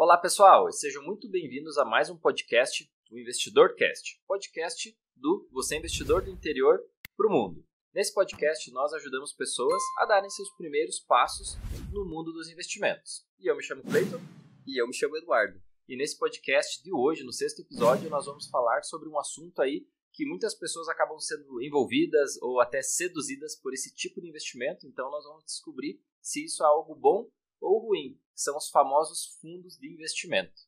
Olá pessoal, sejam muito bem-vindos a mais um podcast do Investidor Cast, podcast do Você Investidor do Interior para o Mundo. Nesse podcast nós ajudamos pessoas a darem seus primeiros passos no mundo dos investimentos. E eu me chamo Cleiton. E eu me chamo Eduardo. E nesse podcast de hoje, no sexto episódio, nós vamos falar sobre um assunto aí que muitas pessoas acabam sendo envolvidas ou até seduzidas por esse tipo de investimento. Então nós vamos descobrir se isso é algo bom ou ruim, que são os famosos fundos de investimento.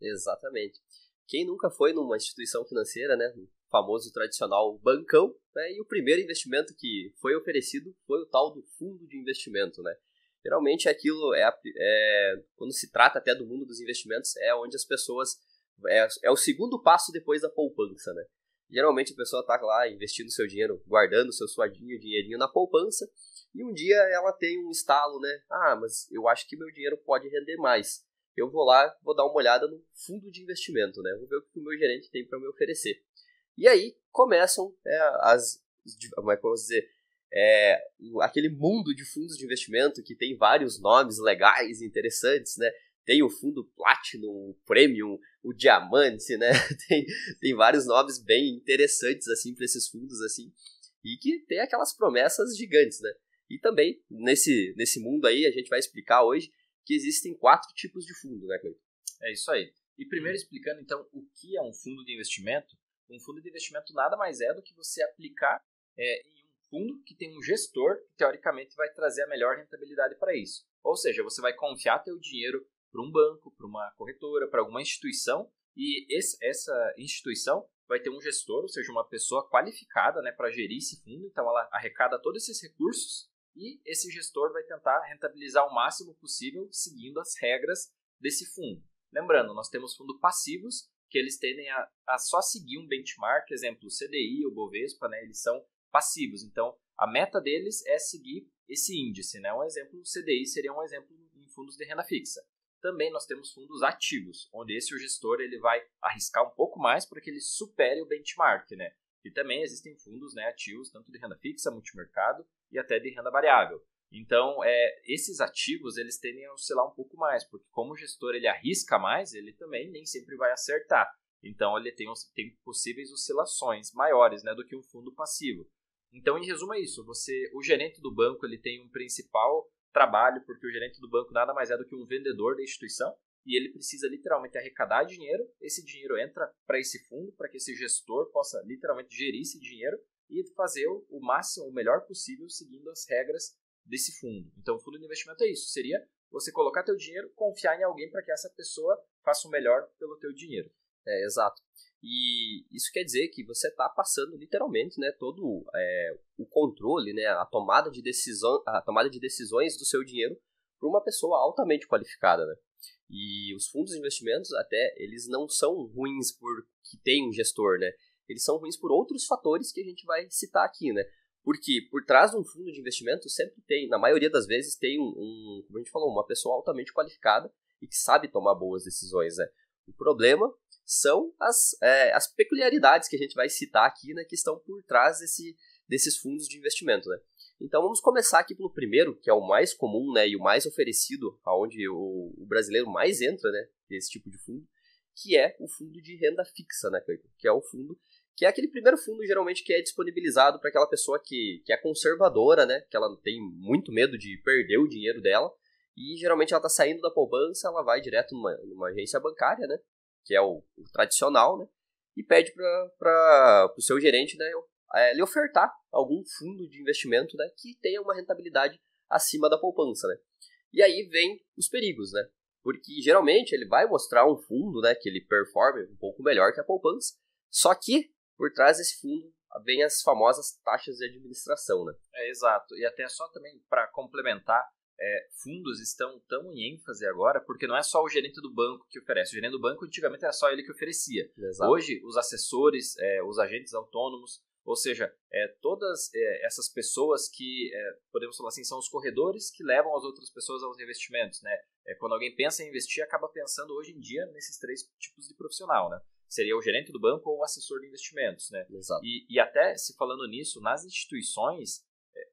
Exatamente. Quem nunca foi numa instituição financeira, né, no famoso tradicional bancão, né, e o primeiro investimento que foi oferecido foi o tal do fundo de investimento, né? Geralmente aquilo é, é quando se trata até do mundo dos investimentos é onde as pessoas é, é o segundo passo depois da poupança, né? Geralmente a pessoa está lá investindo seu dinheiro, guardando seu suadinho, dinheirinho na poupança, e um dia ela tem um estalo, né? Ah, mas eu acho que meu dinheiro pode render mais. Eu vou lá, vou dar uma olhada no fundo de investimento, né? Vou ver o que o meu gerente tem para me oferecer. E aí começam é, as, como é que eu vou dizer, é, aquele mundo de fundos de investimento que tem vários nomes legais e interessantes, né? Tem o fundo Platinum, o Premium, o Diamante, né? Tem, tem vários nomes bem interessantes, assim, para esses fundos, assim. E que tem aquelas promessas gigantes, né? E também, nesse, nesse mundo aí, a gente vai explicar hoje que existem quatro tipos de fundo, né, Cleiton? É isso aí. E primeiro explicando, então, o que é um fundo de investimento. Um fundo de investimento nada mais é do que você aplicar é, em um fundo que tem um gestor que, teoricamente, vai trazer a melhor rentabilidade para isso. Ou seja, você vai confiar teu dinheiro para um banco, para uma corretora, para alguma instituição, e esse, essa instituição vai ter um gestor, ou seja, uma pessoa qualificada né, para gerir esse fundo, então ela arrecada todos esses recursos e esse gestor vai tentar rentabilizar o máximo possível seguindo as regras desse fundo. Lembrando, nós temos fundos passivos que eles tendem a, a só seguir um benchmark, exemplo, o CDI, o Bovespa, né, eles são passivos. Então, a meta deles é seguir esse índice. Né? Um exemplo, o CDI seria um exemplo em fundos de renda fixa. Também nós temos fundos ativos, onde esse o gestor ele vai arriscar um pouco mais para que ele supere o benchmark, né? E também existem fundos né, ativos, tanto de renda fixa, multimercado e até de renda variável. Então, é, esses ativos eles tendem a oscilar um pouco mais, porque como o gestor ele arrisca mais, ele também nem sempre vai acertar. Então, ele tem, tem possíveis oscilações maiores né, do que um fundo passivo. Então, em resumo, é isso. Você, o gerente do banco ele tem um principal trabalho, porque o gerente do banco nada mais é do que um vendedor da instituição, e ele precisa literalmente arrecadar dinheiro. Esse dinheiro entra para esse fundo, para que esse gestor possa literalmente gerir esse dinheiro e fazer o máximo, o melhor possível, seguindo as regras desse fundo. Então, o fundo de investimento é isso: seria você colocar teu dinheiro, confiar em alguém para que essa pessoa faça o melhor pelo teu dinheiro. É, exato. E isso quer dizer que você está passando literalmente né, todo é, o controle, né, a, tomada de decisão, a tomada de decisões do seu dinheiro para uma pessoa altamente qualificada. Né? E os fundos de investimentos, até, eles não são ruins porque tem um gestor, né? Eles são ruins por outros fatores que a gente vai citar aqui, né? Porque por trás de um fundo de investimento sempre tem, na maioria das vezes, tem um, um como a gente falou, uma pessoa altamente qualificada e que sabe tomar boas decisões, né? O problema são as, é, as peculiaridades que a gente vai citar aqui, né, que estão por trás desse, desses fundos de investimento, né? Então vamos começar aqui pelo primeiro, que é o mais comum, né, e o mais oferecido, aonde o, o brasileiro mais entra, né, desse tipo de fundo, que é o fundo de renda fixa, né, que é o fundo que é aquele primeiro fundo geralmente que é disponibilizado para aquela pessoa que, que é conservadora, né, que ela tem muito medo de perder o dinheiro dela, e geralmente ela está saindo da poupança, ela vai direto numa, numa agência bancária, né, que é o, o tradicional, né? E pede para o seu gerente né, é, lhe ofertar algum fundo de investimento né, que tenha uma rentabilidade acima da poupança. Né? E aí vem os perigos, né? Porque geralmente ele vai mostrar um fundo né, que ele performe um pouco melhor que a poupança, só que por trás desse fundo vem as famosas taxas de administração. Né? É exato. E até só também para complementar, é, fundos estão tão em ênfase agora, porque não é só o gerente do banco que oferece. O gerente do banco antigamente era só ele que oferecia. Exato. Hoje, os assessores, é, os agentes autônomos, ou seja, é, todas é, essas pessoas que, é, podemos falar assim, são os corredores que levam as outras pessoas aos investimentos. Né? É, quando alguém pensa em investir, acaba pensando hoje em dia nesses três tipos de profissional. Né? Seria o gerente do banco ou o assessor de investimentos. Né? E, e até, se falando nisso, nas instituições,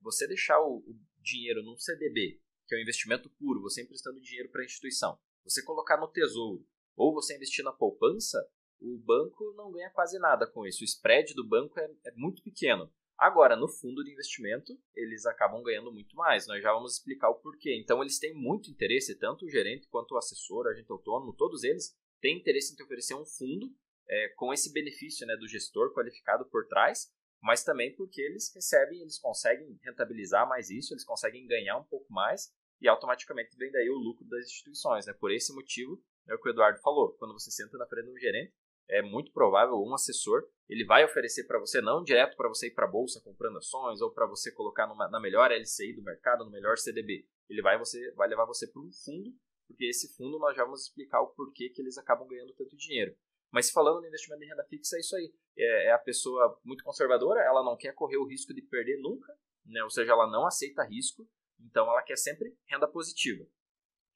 você deixar o, o dinheiro num CDB que é um investimento puro, você emprestando dinheiro para a instituição. Você colocar no tesouro ou você investir na poupança, o banco não ganha quase nada com isso. O spread do banco é, é muito pequeno. Agora, no fundo de investimento, eles acabam ganhando muito mais. Nós já vamos explicar o porquê. Então, eles têm muito interesse, tanto o gerente quanto o assessor, agente autônomo, todos eles têm interesse em te oferecer um fundo é, com esse benefício né, do gestor qualificado por trás, mas também porque eles recebem, eles conseguem rentabilizar mais isso, eles conseguem ganhar um pouco mais e automaticamente vem daí o lucro das instituições. Né? Por esse motivo, é o que o Eduardo falou, quando você senta na frente de um gerente, é muito provável um assessor ele vai oferecer para você não direto para você ir para a bolsa comprando ações ou para você colocar numa, na melhor LCI do mercado, no melhor CDB. Ele vai você vai levar você para um fundo, porque esse fundo nós já vamos explicar o porquê que eles acabam ganhando tanto dinheiro. Mas falando no investimento em renda fixa, é isso aí. É, é a pessoa muito conservadora, ela não quer correr o risco de perder nunca, né? ou seja, ela não aceita risco, então ela quer sempre renda positiva,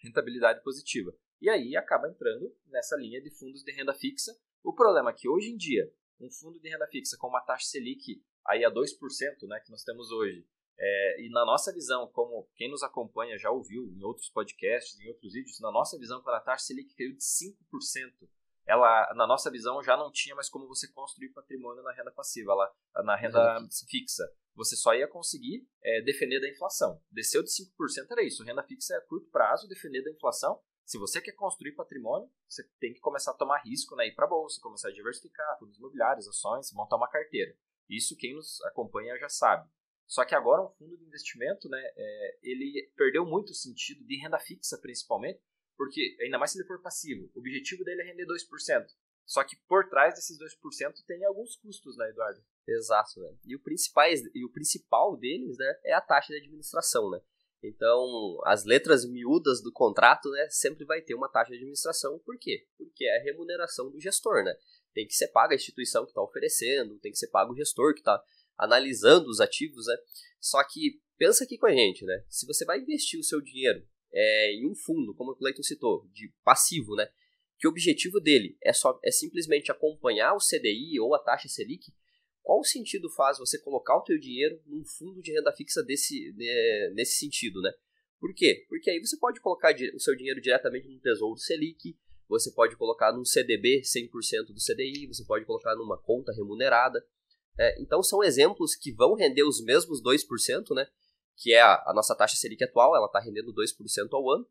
rentabilidade positiva. E aí acaba entrando nessa linha de fundos de renda fixa, o problema é que hoje em dia, um fundo de renda fixa com uma taxa Selic aí a 2%, né, que nós temos hoje, é, e na nossa visão, como quem nos acompanha já ouviu em outros podcasts, em outros vídeos, na nossa visão, quando a taxa Selic caiu de 5%, ela, na nossa visão, já não tinha mais como você construir patrimônio na renda passiva, ela, na renda fixa. Você só ia conseguir é, defender da inflação. Desceu de 5%, era isso. Renda fixa é a curto prazo, defender da inflação. Se você quer construir patrimônio, você tem que começar a tomar risco, né? ir para a bolsa, começar a diversificar, fundos imobiliários, ações, montar uma carteira. Isso quem nos acompanha já sabe. Só que agora um fundo de investimento, né, é, ele perdeu muito o sentido de renda fixa, principalmente, porque ainda mais se ele for passivo, o objetivo dele é render 2%. Só que por trás desses 2% tem alguns custos, né, Eduardo? Exato, né? E o, principais, e o principal deles, né, é a taxa de administração, né? Então, as letras miúdas do contrato, né, sempre vai ter uma taxa de administração. Por quê? Porque é a remuneração do gestor, né? Tem que ser paga a instituição que está oferecendo, tem que ser pago o gestor que está analisando os ativos, né? Só que pensa aqui com a gente, né? Se você vai investir o seu dinheiro é, em um fundo, como o Cleiton citou, de passivo, né? Que o objetivo dele é, só, é simplesmente acompanhar o CDI ou a taxa Selic, qual sentido faz você colocar o teu dinheiro num fundo de renda fixa desse, de, nesse sentido, né? Por quê? Porque aí você pode colocar o seu dinheiro diretamente no Tesouro Selic, você pode colocar num CDB 100% do CDI, você pode colocar numa conta remunerada. É, então são exemplos que vão render os mesmos 2%, né? Que é a, a nossa taxa Selic atual, ela está rendendo 2% ao ano.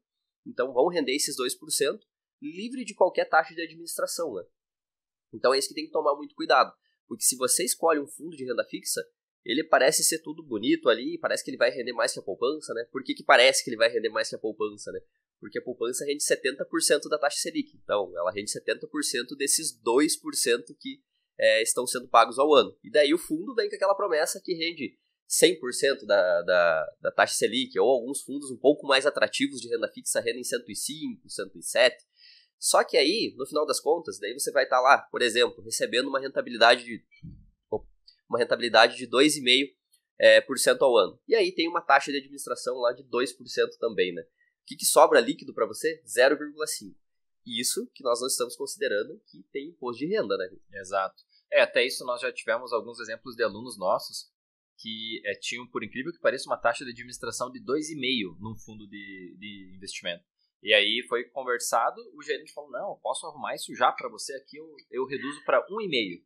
Então vão render esses 2% livre de qualquer taxa de administração, né? Então é isso que tem que tomar muito cuidado. Porque se você escolhe um fundo de renda fixa, ele parece ser tudo bonito ali, parece que ele vai render mais que a poupança, né? Por que, que parece que ele vai render mais que a poupança, né? Porque a poupança rende 70% da taxa Selic. Então, ela rende 70% desses 2% que é, estão sendo pagos ao ano. E daí o fundo vem com aquela promessa que rende 100% da, da, da taxa Selic, ou alguns fundos um pouco mais atrativos de renda fixa rendem 105, 107. Só que aí, no final das contas, daí você vai estar tá lá, por exemplo, recebendo uma rentabilidade de uma rentabilidade de 2,5% é, por cento ao ano. E aí tem uma taxa de administração lá de 2% também, né? O que, que sobra líquido para você? 0,5%. Isso que nós não estamos considerando que tem imposto de renda, né? Exato. É, até isso nós já tivemos alguns exemplos de alunos nossos que é, tinham, por incrível que pareça, uma taxa de administração de 2,5% num fundo de, de investimento. E aí foi conversado, o gerente falou: não, posso arrumar isso já para você aqui, eu, eu reduzo para 1,5.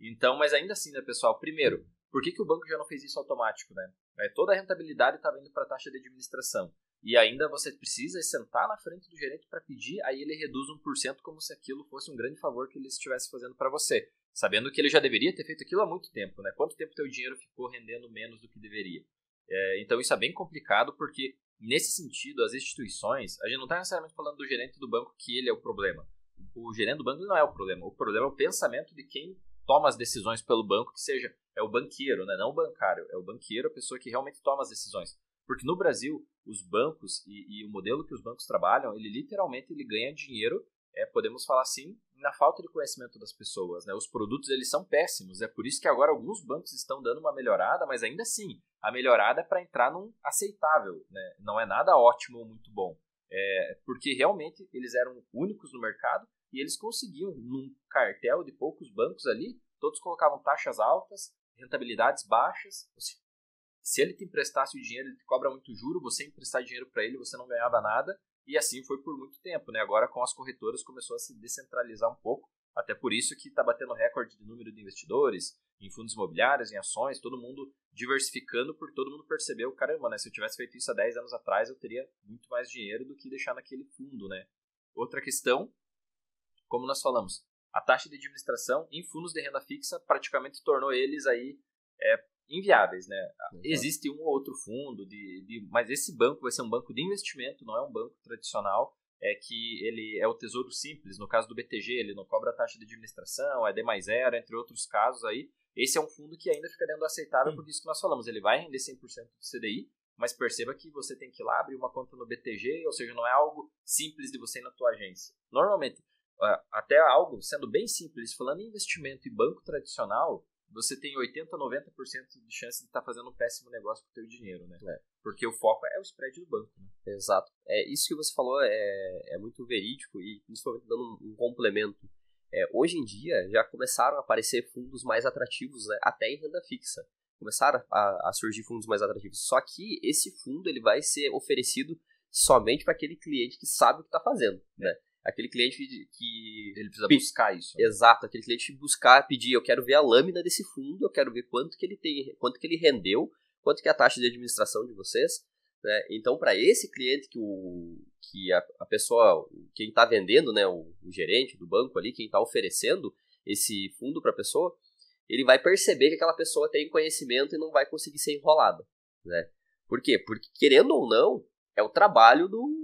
Então, mas ainda assim, né, pessoal? Primeiro, por que, que o banco já não fez isso automático, né? É, toda a rentabilidade estava indo para a taxa de administração. E ainda você precisa sentar na frente do gerente para pedir, aí ele reduz 1% como se aquilo fosse um grande favor que ele estivesse fazendo para você. Sabendo que ele já deveria ter feito aquilo há muito tempo, né? Quanto tempo teu dinheiro ficou rendendo menos do que deveria? É, então isso é bem complicado porque Nesse sentido, as instituições, a gente não está necessariamente falando do gerente do banco que ele é o problema. O gerente do banco não é o problema. O problema é o pensamento de quem toma as decisões pelo banco, que seja é o banqueiro, né? não o bancário, é o banqueiro, a pessoa que realmente toma as decisões. Porque no Brasil, os bancos e, e o modelo que os bancos trabalham, ele literalmente ele ganha dinheiro é, podemos falar assim, na falta de conhecimento das pessoas. Né? Os produtos eles são péssimos, é por isso que agora alguns bancos estão dando uma melhorada, mas ainda assim, a melhorada é para entrar num aceitável, né? não é nada ótimo ou muito bom. É, porque realmente eles eram únicos no mercado e eles conseguiam, num cartel de poucos bancos ali, todos colocavam taxas altas, rentabilidades baixas. Se ele te emprestasse o dinheiro, ele te cobra muito juro, você emprestar dinheiro para ele, você não ganhava nada E assim foi por muito tempo, né? Agora com as corretoras começou a se descentralizar um pouco, até por isso que está batendo recorde de número de investidores em fundos imobiliários, em ações, todo mundo diversificando, porque todo mundo percebeu, caramba, né? Se eu tivesse feito isso há 10 anos atrás, eu teria muito mais dinheiro do que deixar naquele fundo, né? Outra questão, como nós falamos, a taxa de administração em fundos de renda fixa praticamente tornou eles aí é, inviáveis, né? Exato. Existe um ou outro fundo, de, de, mas esse banco vai ser um banco de investimento, não é um banco tradicional, é que ele é o tesouro simples, no caso do BTG, ele não cobra taxa de administração, é D mais zero, entre outros casos aí. Esse é um fundo que ainda fica dentro aceitável, por isso que nós falamos, ele vai render 100% do CDI, mas perceba que você tem que ir lá abrir uma conta no BTG, ou seja, não é algo simples de você ir na tua agência. Normalmente, até algo sendo bem simples, falando em investimento e banco tradicional, você tem 80, 90% de chance de estar tá fazendo um péssimo negócio com o teu dinheiro, né? É. Porque o foco é o spread do banco, né? Exato. É, isso que você falou é, é muito verídico e principalmente dando um, um complemento. É, hoje em dia já começaram a aparecer fundos mais atrativos, né? até em renda fixa. Começaram a, a surgir fundos mais atrativos. Só que esse fundo ele vai ser oferecido somente para aquele cliente que sabe o que está fazendo, né? Aquele cliente que ele precisa buscar isso. Né? Exato, aquele cliente buscar, pedir, eu quero ver a lâmina desse fundo, eu quero ver quanto que ele tem, quanto que ele rendeu, quanto que é a taxa de administração de vocês, né? Então, para esse cliente que o que a, a pessoa, quem está vendendo, né, o, o, gerente do banco ali, quem está oferecendo esse fundo para a pessoa, ele vai perceber que aquela pessoa tem conhecimento e não vai conseguir ser enrolada, né? Por quê? Porque querendo ou não, é o trabalho do,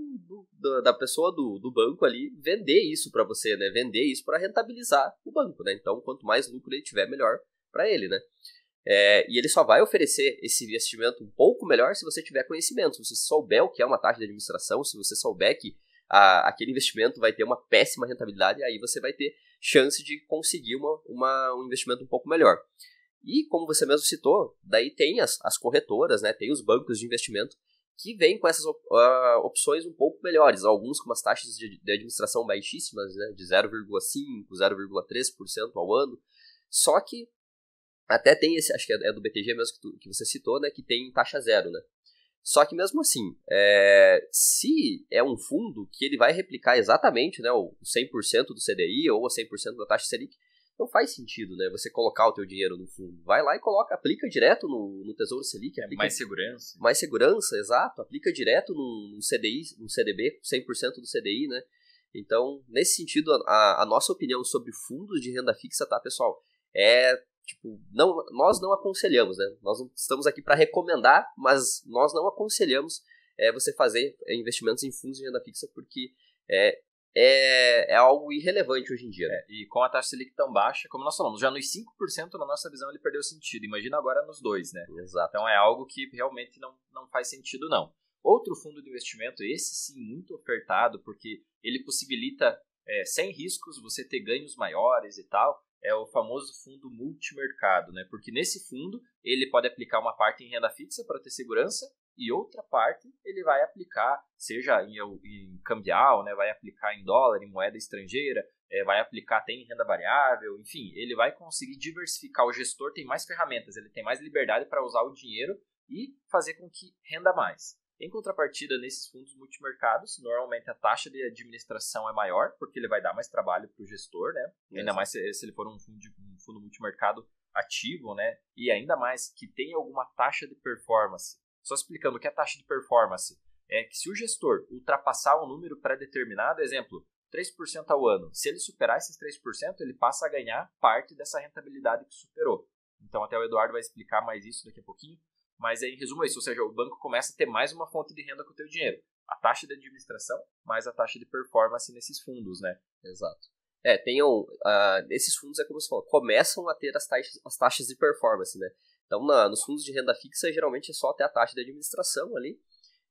do, da pessoa do, do banco ali vender isso para você, né? Vender isso para rentabilizar o banco, né? Então, quanto mais lucro ele tiver, melhor para ele, né? É, e ele só vai oferecer esse investimento um pouco melhor se você tiver conhecimento, se você souber o que é uma taxa de administração, se você souber que a, aquele investimento vai ter uma péssima rentabilidade, aí você vai ter chance de conseguir uma, uma, um investimento um pouco melhor. E como você mesmo citou, daí tem as, as corretoras, né, tem os bancos de investimento que vêm com essas uh, opções um pouco melhores, alguns com umas taxas de, administração baixíssimas, né, de 0,5%, 0,3% ao ano, só que até tem esse, acho que é, é do BTG mesmo que, tu, que você citou, né, que tem taxa zero, né. Só que mesmo assim, é, se é um fundo que ele vai replicar exatamente né, o 100% do CDI ou a 100% da taxa Selic, não faz sentido, né? Você colocar o teu dinheiro no fundo. Vai lá e coloca, aplica direto no, no Tesouro Selic. É mais segurança. Mais segurança, exato. Aplica direto no, CDI, no CDB, 100% do CDI, né? Então, nesse sentido, a, a, nossa opinião sobre fundos de renda fixa, tá, pessoal? É, tipo, não, nós não aconselhamos, né? Nós não estamos aqui para recomendar, mas nós não aconselhamos é, você fazer investimentos em fundos de renda fixa, porque é, é, é algo irrelevante hoje em dia. Né? É, e com a taxa Selic tão baixa, como nós falamos, já nos 5% na nossa visão ele perdeu sentido. Imagina agora nos dois, né? Exato. Então é algo que realmente não, não faz sentido, não. Outro fundo de investimento, esse sim, muito ofertado, porque ele possibilita, é, sem riscos, você ter ganhos maiores e tal, é o famoso fundo multimercado, né? Porque nesse fundo ele pode aplicar uma parte em renda fixa para ter segurança e outra parte ele vai aplicar, seja em, em cambial, né, vai aplicar em dólar, em moeda estrangeira, é, vai aplicar até em renda variável, enfim, ele vai conseguir diversificar. O gestor tem mais ferramentas, ele tem mais liberdade para usar o dinheiro e fazer com que renda mais. Em contrapartida, nesses fundos multimercados, normalmente a taxa de administração é maior, porque ele vai dar mais trabalho para o gestor, né? Ainda mais se, se, ele for um fundo, um fundo multimercado ativo, né? E ainda mais que tem alguma taxa de performance só explicando o que é taxa de performance. É que se o gestor ultrapassar um número pré-determinado, exemplo, 3% ao ano, se ele superar esses 3%, ele passa a ganhar parte dessa rentabilidade que superou. Então, até o Eduardo vai explicar mais isso daqui a pouquinho. Mas, em resumo, é isso. Ou seja, o banco começa a ter mais uma fonte de renda com o teu dinheiro. A taxa de administração mais a taxa de performance nesses fundos, né? Exato. É, tenham. Uh, esses fundos, é como você falou, começam a ter as taxas, as taxas de performance, né? Então, na, nos fundos de renda fixa, geralmente é só ter a taxa de administração ali,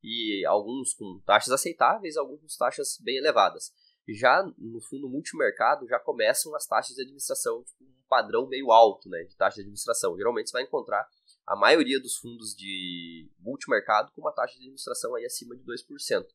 e alguns com taxas aceitáveis, alguns com taxas bem elevadas. Já no fundo multimercado, já começam as taxas de administração, tipo, um padrão meio alto né, de taxa de administração. Geralmente você vai encontrar a maioria dos fundos de multimercado com uma taxa de administração aí acima de 2%.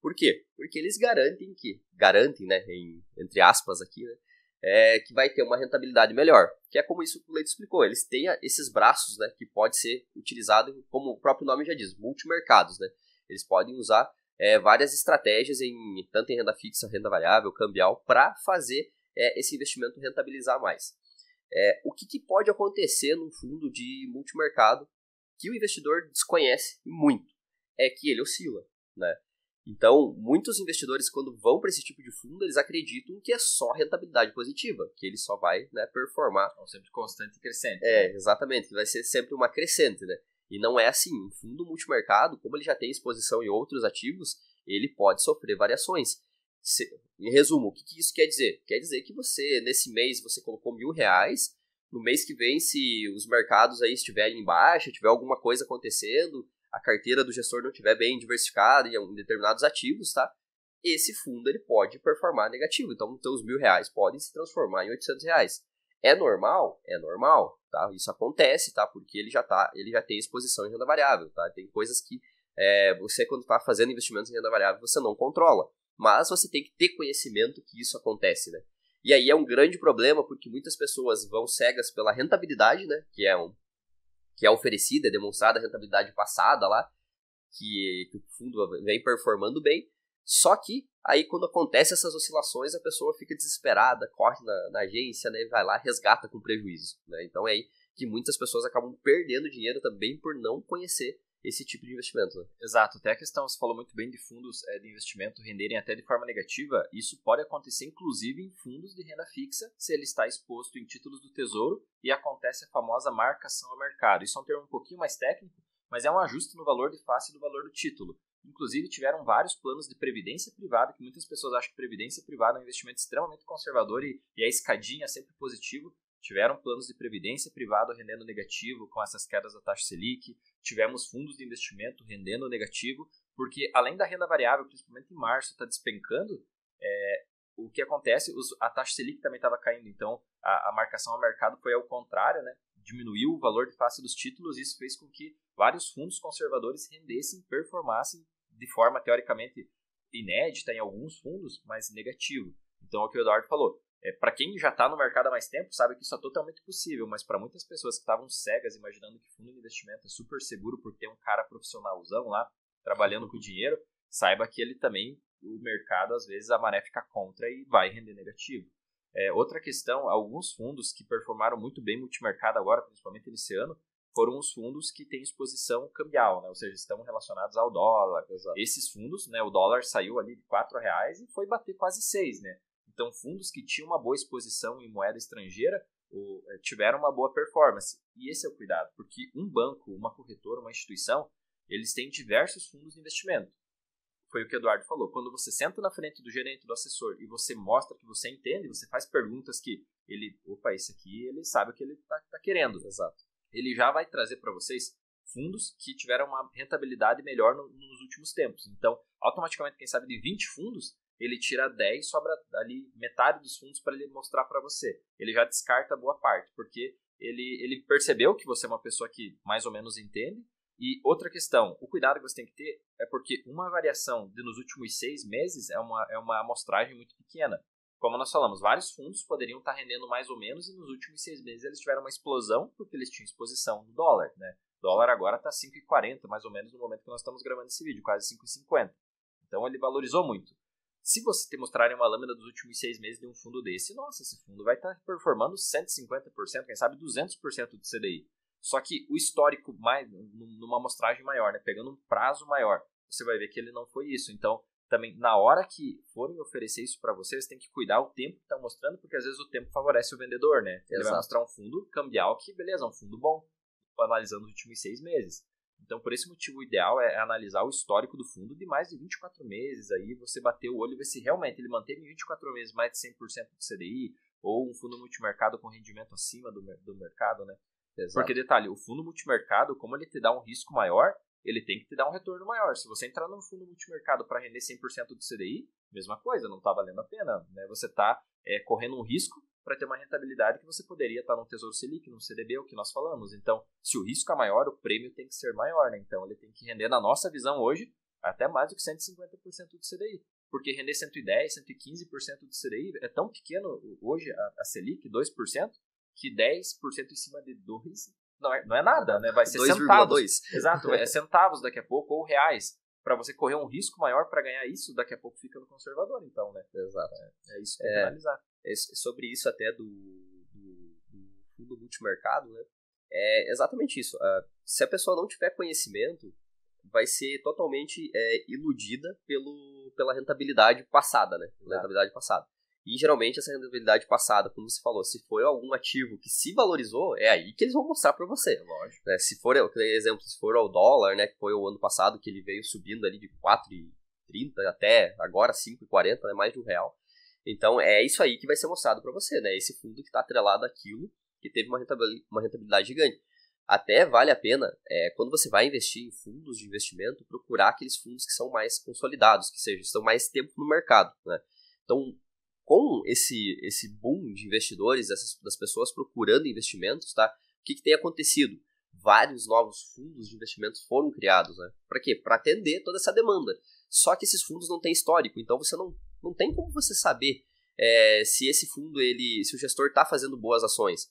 Por quê? Porque eles garantem que, garantem, né, em, entre aspas aqui, né, é, que vai ter uma rentabilidade melhor. Que é como isso que o Leite explicou. Eles têm esses braços, né, que pode ser utilizado, como o próprio nome já diz, multimercados, né. Eles podem usar é, várias estratégias em tanto em renda fixa, renda variável, cambial, para fazer é, esse investimento rentabilizar mais. É, o que, que, pode acontecer num fundo de multimercado que o investidor desconhece muito é que ele oscila, né? Então, muitos investidores, quando vão para esse tipo de fundo, eles acreditam que é só rentabilidade positiva, que ele só vai né, performar. É sempre constante e crescente. É, né? exatamente, que vai ser sempre uma crescente, né? E não é assim. Um fundo multimercado, como ele já tem exposição em outros ativos, ele pode sofrer variações. Em resumo, o que, que, isso quer dizer? Quer dizer que você, nesse mês, você colocou mil reais, no mês que vem, se os mercados aí estiverem em baixa, tiver alguma coisa acontecendo, a carteira do gestor não estiver bem diversificada em determinados ativos, tá? Esse fundo ele pode performar negativo. Então, os mil reais podem se transformar em 800 reais. É normal? É normal, tá? Isso acontece, tá? Porque ele já tá, ele já tem exposição em renda variável, tá? Tem coisas que é, você quando está fazendo investimentos em renda variável você não controla, mas você tem que ter conhecimento que isso acontece, né? E aí é um grande problema porque muitas pessoas vão cegas pela rentabilidade, né? Que é um que é oferecida, é demonstrada a rentabilidade passada lá, que, que o fundo vem performando bem. Só que aí quando acontece essas oscilações, a pessoa fica desesperada, corre na, na agência, né, vai lá, resgata com prejuízo. Né? Então é aí que muitas pessoas acabam perdendo dinheiro também por não conhecer esse tipo de investimento. Né? Exato, até a questão, você falou muito bem de fundos é, de investimento renderem até de forma negativa, isso pode acontecer inclusive em fundos de renda fixa, se ele está exposto em títulos do tesouro e acontece a famosa marcação ao mercado. Isso é um termo um pouquinho mais técnico, mas é um ajuste no valor de face do valor do título. Inclusive, tiveram vários planos de previdência privada, que muitas pessoas acham que previdência privada é um investimento extremamente conservador e, e a escadinha é sempre positivo tiveram planos de previdência privado rendendo negativo com essas quedas da taxa Selic, tivemos fundos de investimento rendendo negativo, porque além da renda variável, principalmente em março, está despencando, é, o que acontece, os, a taxa Selic também estava caindo, então a, a, marcação ao mercado foi ao contrário, né? diminuiu o valor de face dos títulos, isso fez com que vários fundos conservadores rendessem, performassem de forma teoricamente inédita em alguns fundos, mas negativo. Então é o que o Eduardo falou. É, para quem já está no mercado há mais tempo, sabe que isso é totalmente possível, mas para muitas pessoas que estavam cegas, imaginando que fundo de investimento é super seguro por ter um cara profissionalzão lá trabalhando com dinheiro, saiba que ele também, o mercado, às vezes, a maré fica contra e vai render negativo. É, outra questão, alguns fundos que performaram muito bem multimercado agora, principalmente nesse ano, foram os fundos que têm exposição cambial, né? ou seja, estão relacionados ao dólar. Exato. Esses fundos, né, o dólar saiu ali de R$ reais e foi bater quase 6, né? Então, fundos que tinham uma boa exposição em moeda estrangeira eh, tiveram uma boa performance. E esse é o cuidado, porque um banco, uma corretora, uma instituição, eles têm diversos fundos de investimento. Foi o que o Eduardo falou. Quando você senta na frente do gerente, do assessor, e você mostra que você entende, você faz perguntas que ele, opa, esse aqui, ele sabe o que ele está tá querendo. Exato. Ele já vai trazer para vocês fundos que tiveram uma rentabilidade melhor no, nos últimos tempos. Então, automaticamente, quem sabe de 20 fundos, ele tira 10, sobra ali metade dos fundos para ele mostrar para você. Ele já descarta boa parte, porque ele, ele percebeu que você é uma pessoa que mais ou menos entende. E outra questão, o cuidado que você tem que ter é porque uma variação de nos últimos seis meses é uma, é uma amostragem muito pequena. Como nós falamos, vários fundos poderiam estar rendendo mais ou menos e nos últimos seis meses eles tiveram uma explosão porque eles tinham exposição no dólar. Né? O dólar agora está 5,40 mais ou menos no momento que nós estamos gravando esse vídeo, quase 5,50. Então ele valorizou muito. Se você te mostrarem uma lâmina dos últimos seis meses de um fundo desse, nossa, esse fundo vai estar performando 150%, quem sabe 200% do CDI. Só que o histórico, mais, numa amostragem maior, né, pegando um prazo maior, você vai ver que ele não foi isso. Então, também, na hora que forem oferecer isso para vocês, tem que cuidar o tempo que está mostrando, porque às vezes o tempo favorece o vendedor, né? Ele Exato. vai mostrar um fundo cambial que, beleza, é um fundo bom, analisando os últimos seis meses. Então, por esse motivo, o ideal é analisar o histórico do fundo de mais de 24 meses. Aí você bater o olho e ver se realmente ele manteve em 24 meses mais de 100% do CDI ou um fundo multimercado com rendimento acima do, do mercado, né? Exato. Porque, detalhe, o fundo multimercado, como ele te dá um risco maior, ele tem que te dar um retorno maior. Se você entrar num fundo multimercado para render 100% do CDI, mesma coisa, não está valendo a pena. Né? Você está é, correndo um risco para ter uma rentabilidade que você poderia estar no Tesouro Selic, no CDB, o que nós falamos. Então, se o risco é maior, o prêmio tem que ser maior, né? Então, ele tem que render, na nossa visão hoje, até mais do que 150% do CDI. Porque render 110, 115% do CDI é tão pequeno hoje, a, a Selic, 2%, que 10% em cima de 2 não é, não é nada, né? Vai ser 2, centavos. 2. Exato, é centavos daqui a pouco ou reais. para você correr um risco maior para ganhar isso, daqui a pouco fica no conservador, então, né? Exato. É, é isso que é, analisar. É sobre isso até do, do, do fundo multimercado, né? É exatamente isso. Uh, se a pessoa não tiver conhecimento, vai ser totalmente é, iludida pelo, pela rentabilidade passada, né? Pela rentabilidade passada. E geralmente essa rentabilidade passada, como você falou, se for algum ativo que se valorizou, é aí que eles vão mostrar para você. Lógico. Né? Se for, por exemplo, se for ao dólar, né, que foi o ano passado que ele veio subindo ali de 4,30 até agora 5,40, né, mais de um real. Então é isso aí que vai ser mostrado para você, né? Esse fundo que está atrelado àquilo que teve uma rentabilidade, uma rentabilidade gigante. Até vale a pena, é, quando você vai investir em fundos de investimento, procurar aqueles fundos que são mais consolidados, que seja, estão mais tempo no mercado. Né? Então, com esse, esse boom de investidores, essas, das pessoas procurando investimentos, tá? o que, que tem acontecido? Vários novos fundos de investimentos foram criados. Né? Para quê? Para atender toda essa demanda. Só que esses fundos não têm histórico, então você não, não tem como você saber é, se esse fundo, ele, se o gestor está fazendo boas ações.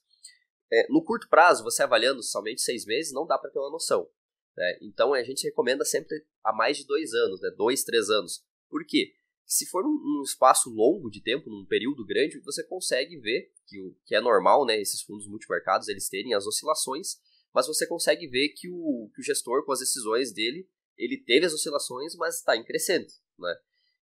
É, no curto prazo, você avaliando somente seis meses, não dá para ter uma noção. Né? Então a gente recomenda sempre a mais de dois anos, né? dois, três anos. Por quê? Se for um, espaço longo de tempo, num período grande, você consegue ver que, o, que é normal, né? Esses fundos multimercados eles terem as oscilações, mas você consegue ver que o, que o gestor, com as decisões dele, ele teve as oscilações, mas está em crescente, né?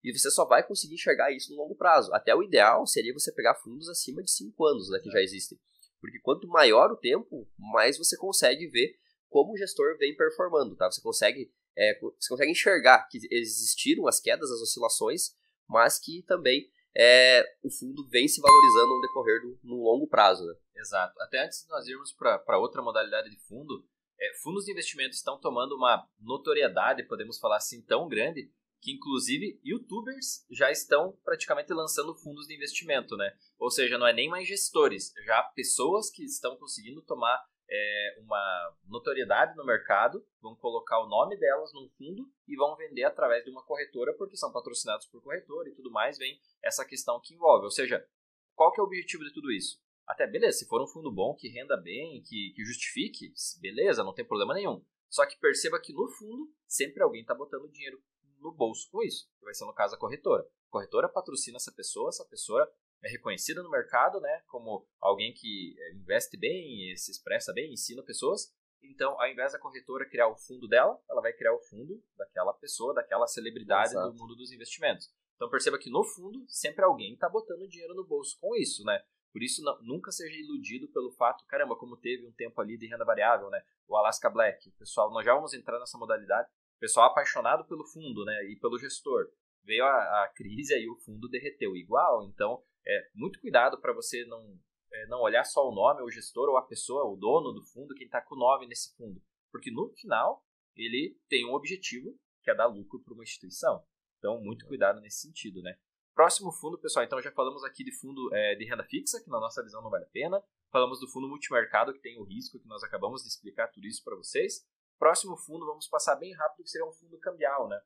E você só vai conseguir enxergar isso no longo prazo. Até o ideal seria você pegar fundos acima de 5 anos, né, que já existem. Porque quanto maior o tempo, mais você consegue ver como o gestor vem performando, tá? Você consegue, é, você consegue enxergar que existiram as quedas, as oscilações, mas que também é, o fundo vem se valorizando no decorrer do no longo prazo, né? Exato. Até antes de nós irmos para outra modalidade de fundo, é, fundos de investimento estão tomando uma notoriedade, podemos falar assim, tão grande, que inclusive youtubers já estão praticamente lançando fundos de investimento, né? Ou seja, não é nem mais gestores, já pessoas que estão conseguindo tomar é, uma notoriedade no mercado, vão colocar o nome delas num fundo e vão vender através de uma corretora porque são patrocinados por corretora e tudo mais, vem essa questão que envolve. Ou seja, qual que é o objetivo de tudo isso? Até beleza, se for um fundo bom, que renda bem, que, que justifique, beleza, não tem problema nenhum. Só que perceba que no fundo, sempre alguém está botando dinheiro no bolso com isso, que vai ser no caso a corretora. A corretora patrocina essa pessoa, essa pessoa é reconhecida no mercado, né, como alguém que é, investe bem, se expressa bem, ensina pessoas. Então, ao invés da corretora criar o fundo dela, ela vai criar o fundo daquela pessoa, daquela celebridade Exato. do mundo dos investimentos. Então, perceba que no fundo, sempre alguém está botando dinheiro no bolso com isso, né? Por isso, não, nunca seja iludido pelo fato, caramba, como teve um tempo ali de renda variável, né? O Alaska Black. Pessoal, nós já vamos entrar nessa modalidade pessoal apaixonado pelo fundo né, e pelo gestor. Veio a, a crise e o fundo derreteu igual, então é muito cuidado para você não, é, não olhar só o nome, o gestor ou a pessoa, o dono do fundo, quem está com o nome nesse fundo. Porque no final ele tem um objetivo que é dar lucro para uma instituição. Então, muito cuidado nesse sentido, né? Próximo fundo, pessoal, então já falamos aqui de fundo é, de renda fixa, que na nossa visão não vale a pena. Falamos do fundo multimercado, que tem o risco, que nós acabamos de explicar tudo isso para vocês. Próximo fundo, vamos passar bem rápido, que seria um fundo cambial, né?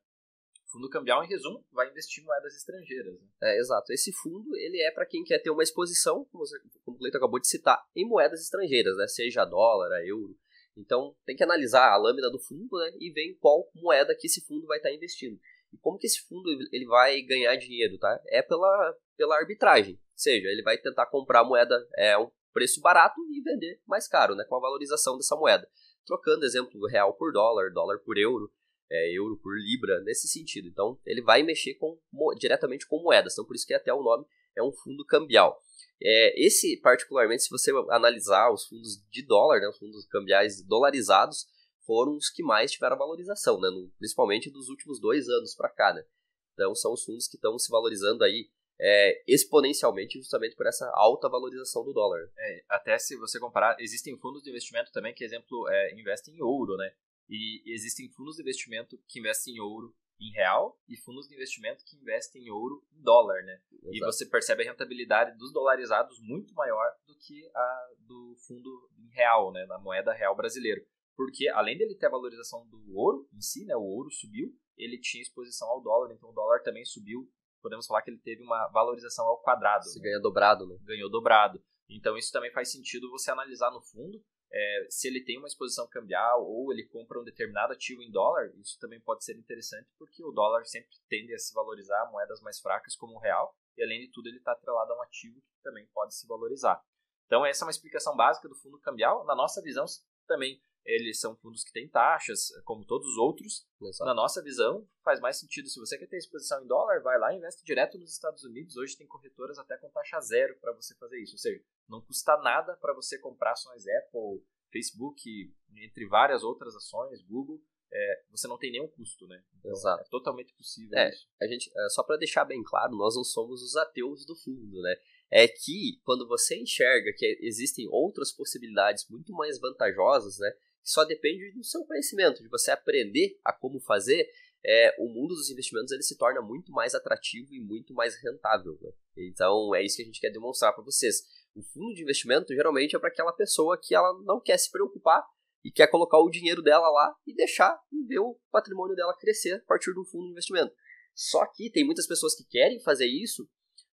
fundo cambial, em resumo, vai investir em moedas estrangeiras. Né? É, exato. Esse fundo, ele é para quem quer ter uma exposição, como, você, como o Cleiton acabou de citar, em moedas estrangeiras, né? Seja dólar, euro. Então, tem que analisar a lâmina do fundo, né? E ver em qual moeda que esse fundo vai estar investindo. E como que esse fundo ele vai ganhar dinheiro, tá? É pela, pela arbitragem. Ou seja, ele vai tentar comprar a moeda é um preço barato e vender mais caro, né? Com a valorização dessa moeda trocando exemplo real por dólar, dólar por euro, é, euro por libra, nesse sentido. Então, ele vai mexer com, diretamente com moedas. Então, por isso que até o nome é um fundo cambial. É, esse, particularmente, se você analisar os fundos de dólar, né, os fundos cambiais dolarizados, foram os que mais tiveram valorização, né, no, principalmente dos últimos dois anos para cá. Né? Então, são os fundos que estão se valorizando aí é, exponencialmente justamente por essa alta valorização do dólar. É, até se você comparar, existem fundos de investimento também que, exemplo, é, investem em ouro, né? E existem fundos de investimento que investem em ouro em real e fundos de investimento que investem em ouro em dólar, né? Exato. E você percebe a rentabilidade dos dolarizados muito maior do que a do fundo em real, né? Na moeda real brasileira. Porque além dele ter a valorização do ouro em si, né? O ouro subiu, ele tinha exposição ao dólar, então o dólar também subiu podemos falar que ele teve uma valorização ao quadrado. Se né? ganha dobrado, né? Ganhou dobrado. Então isso também faz sentido você analisar no fundo. é, se ele tem uma exposição cambial ou ele compra um determinado ativo em dólar, isso também pode ser interessante porque o dólar sempre tende a se valorizar moedas mais fracas como o real e além de tudo ele está atrelado a um ativo que também pode se valorizar. Então essa é uma explicação básica do fundo cambial. Na nossa visão também eles são fundos que têm taxas, como todos os outros. Exato. Na nossa visão, faz mais sentido. Se você quer ter exposição em dólar, vai lá e investe direto nos Estados Unidos. Hoje tem corretoras até com taxa zero para você fazer isso. Ou seja, não custa nada para você comprar ações Apple, Facebook, entre várias outras ações, Google. É, você não tem nenhum custo, né? Então, Exato. É totalmente possível é, isso. A gente, é, só para deixar bem claro, nós não somos os ateus do fundo, né? É que quando você enxerga que existem outras possibilidades muito mais vantajosas, né? Só depende do seu conhecimento, de você aprender a como fazer, é, o mundo dos investimentos ele se torna muito mais atrativo e muito mais rentável. Né? Então é isso que a gente quer demonstrar para vocês. O fundo de investimento geralmente é para aquela pessoa que ela não quer se preocupar e quer colocar o dinheiro dela lá e deixar e ver o patrimônio dela crescer a partir do fundo de investimento. Só que tem muitas pessoas que querem fazer isso,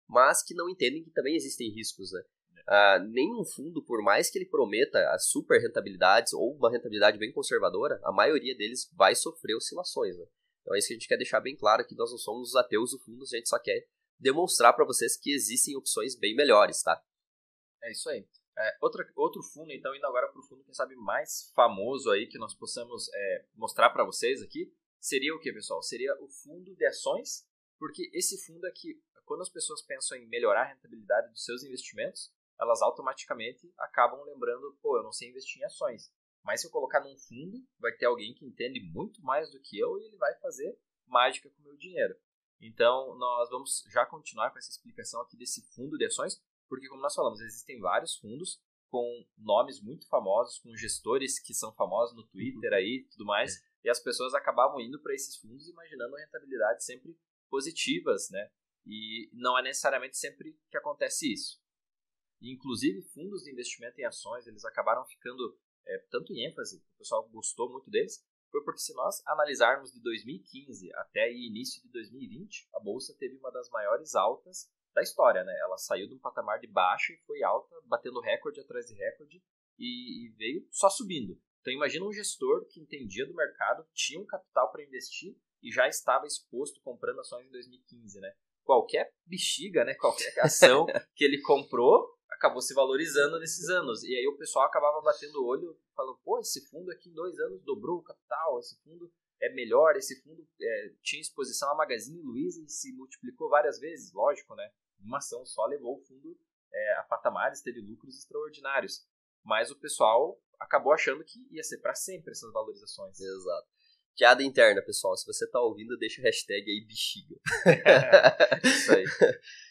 mas que não entendem que também existem riscos, né? Uh, nenhum fundo, por mais que ele prometa as super rentabilidades ou uma rentabilidade bem conservadora, a maioria deles vai sofrer oscilações. Né? Então é isso que a gente quer deixar bem claro que nós não somos os ateus do fundo, a gente só quer demonstrar para vocês que existem opções bem melhores, tá? É isso aí. É, outra, outro fundo, então, indo agora para o fundo, quem sabe, mais famoso aí que nós possamos é, mostrar para vocês aqui, seria o que, pessoal? Seria o fundo de ações, porque esse fundo é que, quando as pessoas pensam em melhorar a rentabilidade dos seus investimentos, elas automaticamente acabam lembrando, pô, eu não sei investir em ações. Mas se eu colocar num fundo, vai ter alguém que entende muito mais do que eu e ele vai fazer mágica com o meu dinheiro. Então, nós vamos já continuar com essa explicação aqui desse fundo de ações, porque como nós falamos, existem vários fundos com nomes muito famosos, com gestores que são famosos no Twitter aí, tudo mais, é. e as pessoas acabavam indo para esses fundos imaginando rentabilidades sempre positivas, né? E não é necessariamente sempre que acontece isso. E, inclusive, fundos de investimento em ações, eles acabaram ficando é, tanto em ênfase, o pessoal gostou muito deles, foi porque se nós analisarmos de 2015 até início de 2020, a bolsa teve uma das maiores altas da história, né? Ela saiu de um patamar de baixo e foi alta, batendo recorde atrás de recorde e, e veio só subindo. Então imagina um gestor que entendia do mercado, tinha um capital para investir e já estava exposto comprando ações em 2015, né? Qualquer bexiga, né? Qualquer ação que ele comprou acabou se valorizando nesses anos. E aí o pessoal acabava batendo o olho, falando, pô, esse fundo aqui em dois anos dobrou o capital, esse fundo é melhor, esse fundo é, tinha exposição à Magazine Luiza e se multiplicou várias vezes, lógico, né? Uma ação só levou o fundo é, a patamares, teve lucros extraordinários. Mas o pessoal acabou achando que ia ser para sempre essas valorizações. Exato. Piada interna, pessoal. Se você tá ouvindo, deixa o hashtag aí bexiga. Isso aí.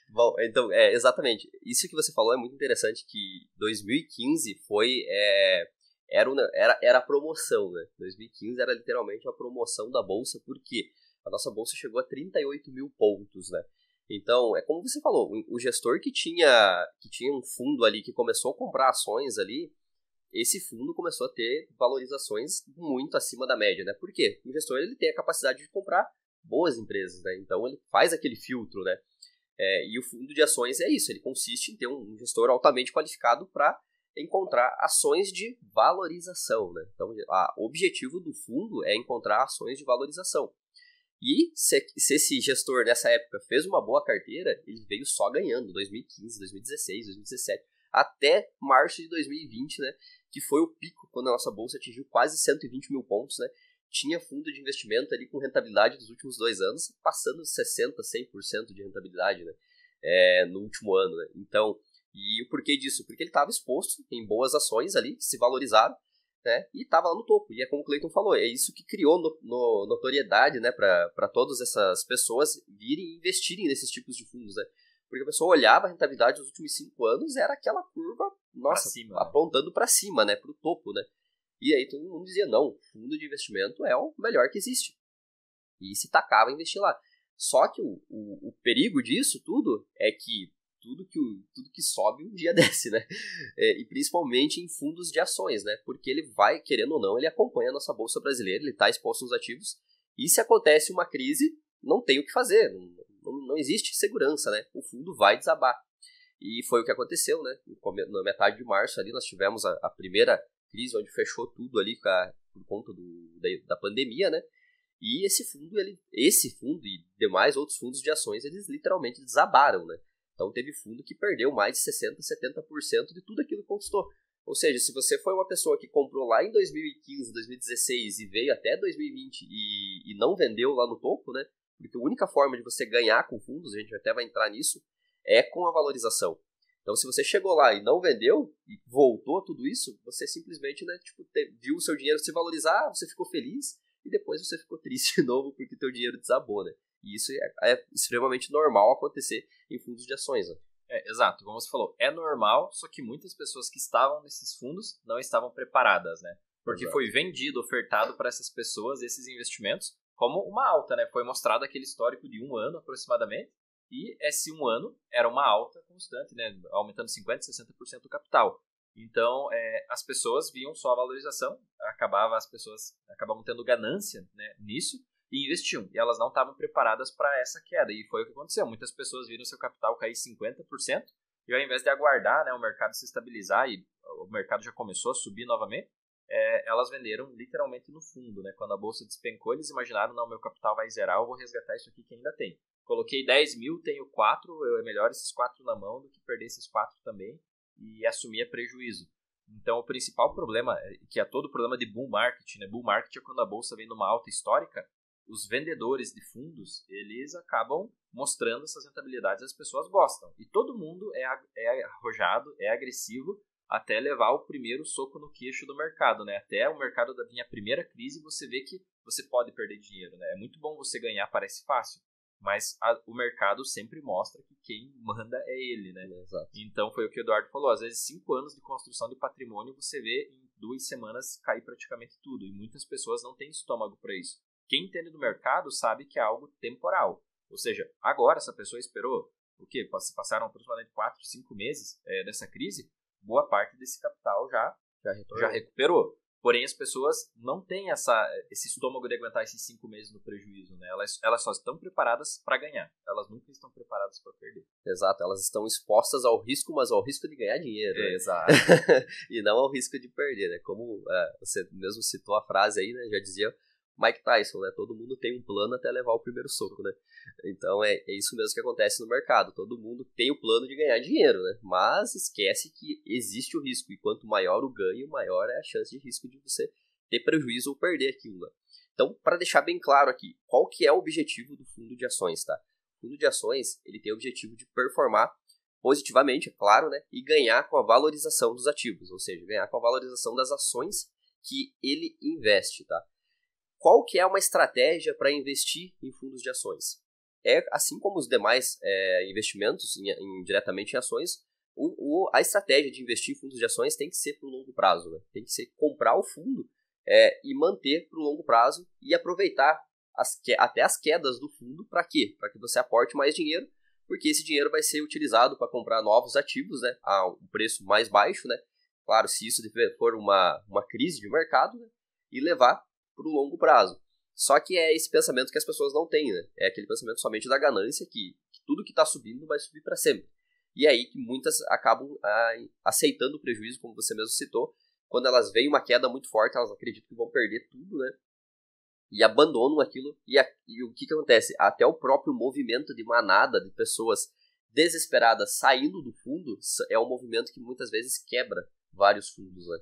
Bom, então, é, exatamente. Isso que você falou é muito interessante, que 2015 foi... É, era, uma, era, era a promoção, né? 2015 era literalmente a promoção da Bolsa, porque a nossa Bolsa chegou a 38 mil pontos, né? Então, é como você falou, o gestor que tinha, que tinha um fundo ali, que começou a comprar ações ali, esse fundo começou a ter valorizações muito acima da média, né? Por quê? O gestor ele tem a capacidade de comprar boas empresas, né? Então ele faz aquele filtro, né? É, e o fundo de ações é isso, ele consiste em ter um gestor altamente qualificado para encontrar ações de valorização, né? Então, o objetivo do fundo é encontrar ações de valorização. E se, se, esse gestor nessa época fez uma boa carteira, ele veio só ganhando 2015, 2016, 2017, até março de 2020, né? Que foi o pico quando a nossa bolsa atingiu quase 120 mil pontos, né? Tinha fundo de investimento ali com rentabilidade dos últimos dois anos, passando 60%, 100% de rentabilidade, né? É, no último ano, né? Então, e o porquê disso? Porque ele estava exposto em boas ações ali, que se valorizaram, né? E estava lá no topo. E é como o Cleiton falou, é isso que criou no, no, notoriedade, né? Para todas essas pessoas virem e investirem nesses tipos de fundos, né? Porque a pessoa olhava a rentabilidade dos últimos cinco anos, era aquela curva, nossa, pra cima, né? apontando né? para cima, né? Para o topo, né? E aí todo mundo dizia, não, fundo de investimento é o melhor que existe. E se tacava a investir lá. Só que o, o, o perigo disso tudo é que tudo que, tudo que sobe um dia desce, né? É, e principalmente em fundos de ações, né? Porque ele vai, querendo ou não, ele acompanha a nossa bolsa brasileira, ele está exposto nos ativos. E se acontece uma crise, não tem o que fazer, não, não, não existe segurança, né? O fundo vai desabar. E foi o que aconteceu, né? Na metade de março ali nós tivemos a, a primeira crise onde fechou tudo ali por conta do, da, da pandemia, né? E esse fundo, ele, esse fundo e demais outros fundos de ações, eles literalmente desabaram, né? Então teve fundo que perdeu mais de 60%, 70% de tudo aquilo que conquistou. Ou seja, se você foi uma pessoa que comprou lá em 2015, 2016 e veio até 2020 e, e não vendeu lá no topo, né? Porque a única forma de você ganhar com fundos, a gente até vai entrar nisso, é com a valorização. Então, se você chegou lá e não vendeu e voltou tudo isso, você simplesmente né, tipo, viu o seu dinheiro se valorizar, você ficou feliz e depois você ficou triste de novo porque teu dinheiro desabou, né? E isso é, é extremamente normal acontecer em fundos de ações. Né? É, exato, como você falou, é normal, só que muitas pessoas que estavam nesses fundos não estavam preparadas, né? Porque exato. foi vendido, ofertado para essas pessoas esses investimentos como uma alta, né? Foi mostrado aquele histórico de um ano aproximadamente, e esse um ano era uma alta constante, né? Aumentando 50%, 60% do capital. Então, é, as pessoas viam só a valorização, acabava as pessoas acabavam tendo ganância né, nisso, e investiam. E elas não estavam preparadas para essa queda. E foi o que aconteceu. Muitas pessoas viram seu capital cair 50%, e ao invés de aguardar né, o mercado se estabilizar e o mercado já começou a subir novamente, é, elas venderam literalmente no fundo. Né? Quando a bolsa despencou, eles imaginaram: não, meu capital vai zerar, eu vou resgatar isso aqui que ainda tem. Coloquei 10 mil, tenho 4, é melhor esses 4 na mão do que perder esses 4 também e assumir prejuízo. Então, o principal problema, é que é todo o problema de bull market, né? Bull market é quando a bolsa vem numa alta histórica, os vendedores de fundos, eles acabam mostrando essas rentabilidades, as pessoas gostam. E todo mundo é, é arrojado, é agressivo, até levar o primeiro soco no queixo do mercado, né? Até o mercado da minha primeira crise, você vê que você pode perder dinheiro, né? É muito bom você ganhar, parece fácil, mas a, o mercado sempre mostra que quem manda é ele, né? Exato. Então foi o que o Eduardo falou, às vezes cinco anos de construção de patrimônio você vê em duas semanas cair praticamente tudo, e muitas pessoas não têm estômago para isso. Quem entende do mercado sabe que é algo temporal. Ou seja, agora essa pessoa esperou o quê? Passaram aproximadamente 4, 5 meses é, dessa crise, boa parte desse capital já, já, já recuperou. Porém, as pessoas não têm essa, esse estômago de aguentar esses cinco meses no prejuízo, né? Elas, elas só estão preparadas para ganhar. Elas nunca estão preparadas para perder. Exato, elas estão expostas ao risco, mas ao risco de ganhar dinheiro. Né? Exato. e não ao risco de perder, né? Como é, você mesmo citou a frase aí, né? Já dizia Mike Tyson, né? Todo mundo tem um plano até levar o primeiro soco, né? Então é, é isso mesmo que acontece no mercado. Todo mundo tem o plano de ganhar dinheiro, né? Mas esquece que existe o risco. E quanto maior o ganho, maior é a chance de risco de você ter prejuízo ou perder aquilo. Né? Então, para deixar bem claro aqui, qual que é o objetivo do fundo de ações, tá? O fundo de ações, ele tem o objetivo de performar positivamente, é claro, né? E ganhar com a valorização dos ativos, ou seja, ganhar com a valorização das ações que ele investe, tá? Qual que é uma estratégia para investir em fundos de ações? É assim como os demais é, investimentos em, em, diretamente em ações, o, o, a estratégia de investir em fundos de ações tem que ser para o longo prazo, né? tem que ser comprar o fundo é, e manter para o longo prazo e aproveitar as, até as quedas do fundo para quê? Para que você aporte mais dinheiro, porque esse dinheiro vai ser utilizado para comprar novos ativos né, a um preço mais baixo, né? Claro, se isso for uma, uma crise de mercado, né, e levar para o longo prazo. Só que é esse pensamento que as pessoas não têm, né? É aquele pensamento somente da ganância, que, que tudo que está subindo vai subir para sempre. E é aí que muitas acabam ah, aceitando o prejuízo, como você mesmo citou. Quando elas veem uma queda muito forte, elas acreditam que vão perder tudo, né? E abandonam aquilo. E, a, e o que, que acontece? Até o próprio movimento de manada de pessoas desesperadas saindo do fundo é um movimento que muitas vezes quebra vários fundos, né?